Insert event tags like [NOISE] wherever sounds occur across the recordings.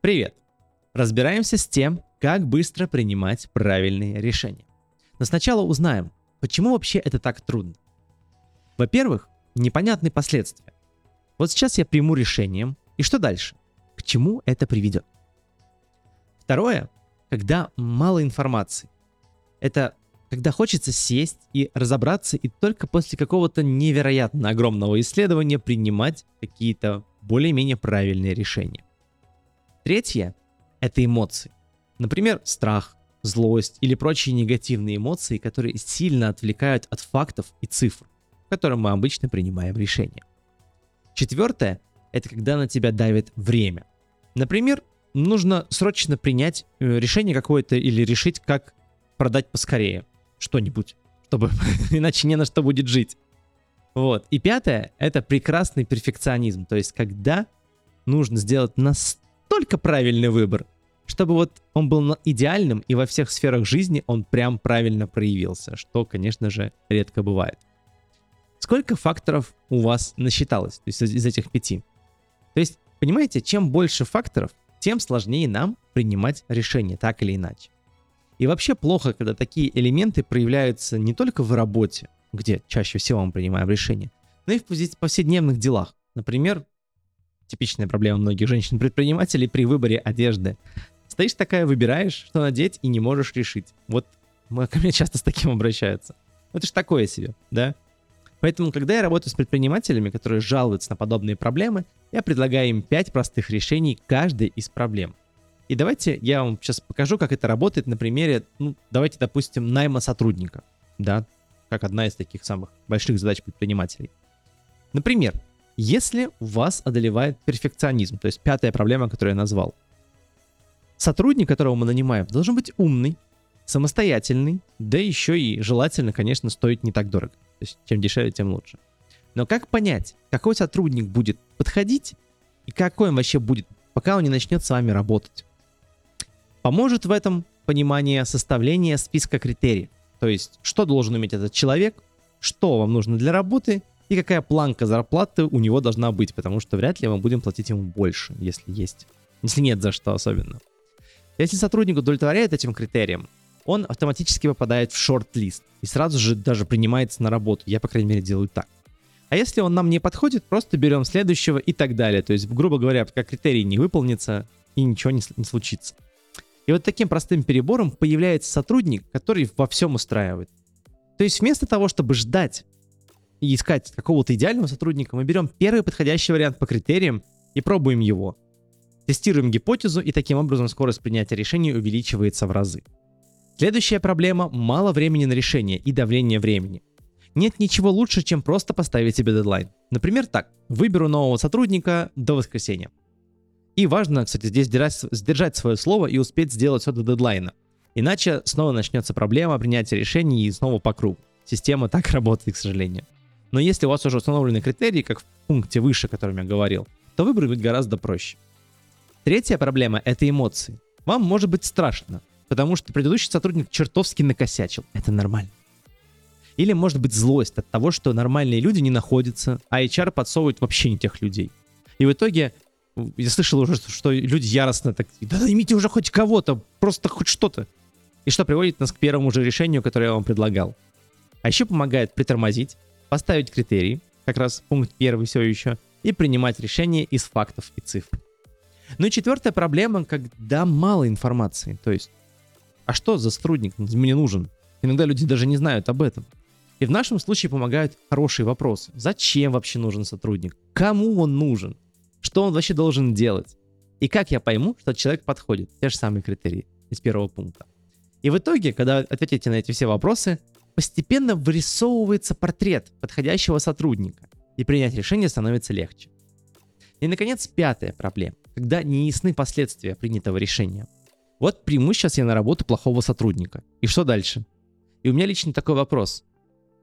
Привет! Разбираемся с тем, как быстро принимать правильные решения. Но сначала узнаем, почему вообще это так трудно. Во-первых, непонятные последствия. Вот сейчас я приму решение, и что дальше? К чему это приведет? Второе, когда мало информации. Это когда хочется сесть и разобраться и только после какого-то невероятно огромного исследования принимать какие-то более-менее правильные решения. Третье — это эмоции. Например, страх, злость или прочие негативные эмоции, которые сильно отвлекают от фактов и цифр, в котором мы обычно принимаем решения. Четвертое — это когда на тебя давит время. Например, нужно срочно принять э, решение какое-то или решить, как продать поскорее что-нибудь, чтобы [LAUGHS] иначе не на что будет жить. Вот. И пятое — это прекрасный перфекционизм. То есть, когда нужно сделать настолько правильный выбор, чтобы вот он был идеальным, и во всех сферах жизни он прям правильно проявился, что, конечно же, редко бывает. Сколько факторов у вас насчиталось, то есть из этих пяти? То есть, понимаете, чем больше факторов, тем сложнее нам принимать решение, так или иначе. И вообще плохо, когда такие элементы проявляются не только в работе, где чаще всего мы принимаем решения, но и в повседневных делах. Например, типичная проблема многих женщин-предпринимателей при выборе одежды. Стоишь такая, выбираешь, что надеть, и не можешь решить. Вот ко мне часто с таким обращаются. Это ж такое себе, да? Поэтому, когда я работаю с предпринимателями, которые жалуются на подобные проблемы, я предлагаю им 5 простых решений каждой из проблем. И давайте я вам сейчас покажу, как это работает на примере, ну, давайте, допустим, найма сотрудника, да, как одна из таких самых больших задач предпринимателей. Например, если вас одолевает перфекционизм, то есть пятая проблема, которую я назвал, сотрудник, которого мы нанимаем, должен быть умный, самостоятельный, да еще и желательно, конечно, стоить не так дорого. То есть чем дешевле, тем лучше. Но как понять, какой сотрудник будет подходить и какой он вообще будет, пока он не начнет с вами работать? Поможет в этом понимание составления списка критериев. То есть, что должен уметь этот человек, что вам нужно для работы и какая планка зарплаты у него должна быть, потому что вряд ли мы будем платить ему больше, если есть. Если нет за что особенно. Если сотрудник удовлетворяет этим критериям, он автоматически попадает в шорт-лист и сразу же даже принимается на работу. Я, по крайней мере, делаю так. А если он нам не подходит, просто берем следующего и так далее. То есть, грубо говоря, пока критерий не выполнится и ничего не, не случится. И вот таким простым перебором появляется сотрудник, который во всем устраивает. То есть вместо того, чтобы ждать искать какого-то идеального сотрудника, мы берем первый подходящий вариант по критериям и пробуем его. Тестируем гипотезу, и таким образом скорость принятия решений увеличивается в разы. Следующая проблема – мало времени на решение и давление времени. Нет ничего лучше, чем просто поставить себе дедлайн. Например, так. Выберу нового сотрудника до воскресенья. И важно, кстати, здесь сдержать свое слово и успеть сделать все до дедлайна. Иначе снова начнется проблема принятия решений и снова по кругу. Система так [LAUGHS] работает, к сожалению. Но если у вас уже установлены критерии, как в пункте выше, о котором я говорил, то выбор будет гораздо проще. Третья проблема — это эмоции. Вам может быть страшно, потому что предыдущий сотрудник чертовски накосячил. Это нормально. Или может быть злость от того, что нормальные люди не находятся, а HR подсовывает вообще не тех людей. И в итоге я слышал уже, что люди яростно так, да наймите уже хоть кого-то, просто хоть что-то. И что приводит нас к первому же решению, которое я вам предлагал. А еще помогает притормозить, поставить критерии, как раз пункт первый все еще, и принимать решения из фактов и цифр. Ну и четвертая проблема, когда мало информации. То есть, а что за сотрудник мне нужен? Иногда люди даже не знают об этом. И в нашем случае помогают хорошие вопросы. Зачем вообще нужен сотрудник? Кому он нужен? Что он вообще должен делать? И как я пойму, что человек подходит? Те же самые критерии из первого пункта. И в итоге, когда ответите на эти все вопросы, постепенно вырисовывается портрет подходящего сотрудника, и принять решение становится легче. И, наконец, пятая проблема, когда не ясны последствия принятого решения. Вот приму сейчас я на работу плохого сотрудника. И что дальше? И у меня лично такой вопрос,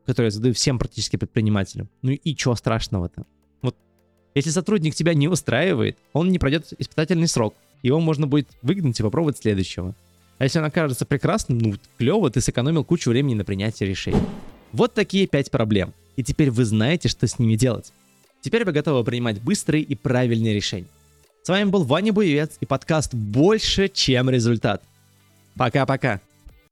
который я задаю всем практически предпринимателям. Ну и чего страшного-то? Если сотрудник тебя не устраивает, он не пройдет испытательный срок. Его можно будет выгнать и попробовать следующего. А если он окажется прекрасным, ну, клево, ты сэкономил кучу времени на принятие решений. Вот такие пять проблем. И теперь вы знаете, что с ними делать. Теперь вы готовы принимать быстрые и правильные решения. С вами был Ваня Буевец и подкаст «Больше, чем результат». Пока-пока.